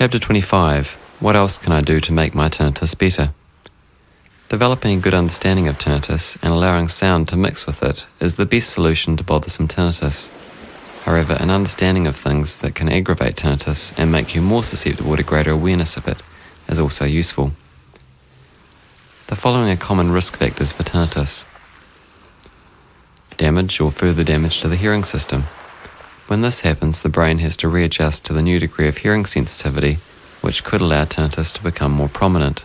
Chapter 25 What else can I do to make my tinnitus better? Developing a good understanding of tinnitus and allowing sound to mix with it is the best solution to bothersome tinnitus. However, an understanding of things that can aggravate tinnitus and make you more susceptible to greater awareness of it is also useful. The following are common risk factors for tinnitus damage or further damage to the hearing system. When this happens, the brain has to readjust to the new degree of hearing sensitivity, which could allow tinnitus to become more prominent.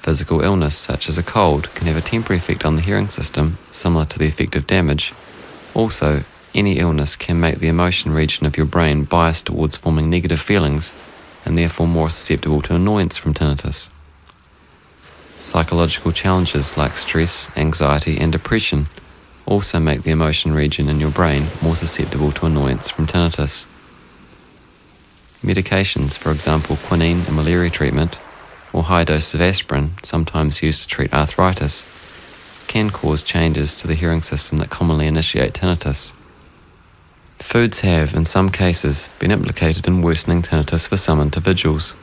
Physical illness, such as a cold, can have a temporary effect on the hearing system, similar to the effect of damage. Also, any illness can make the emotion region of your brain biased towards forming negative feelings and therefore more susceptible to annoyance from tinnitus. Psychological challenges like stress, anxiety, and depression also make the emotion region in your brain more susceptible to annoyance from tinnitus. Medications, for example, quinine and malaria treatment, or high doses of aspirin, sometimes used to treat arthritis, can cause changes to the hearing system that commonly initiate tinnitus. Foods have, in some cases, been implicated in worsening tinnitus for some individuals.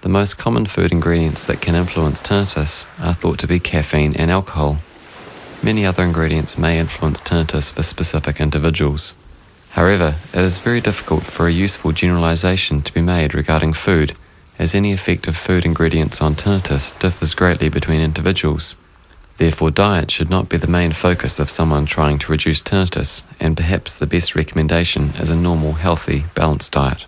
The most common food ingredients that can influence tinnitus are thought to be caffeine and alcohol. Many other ingredients may influence tinnitus for specific individuals. However, it is very difficult for a useful generalization to be made regarding food as any effect of food ingredients on tinnitus differs greatly between individuals. Therefore, diet should not be the main focus of someone trying to reduce tinnitus, and perhaps the best recommendation is a normal, healthy, balanced diet.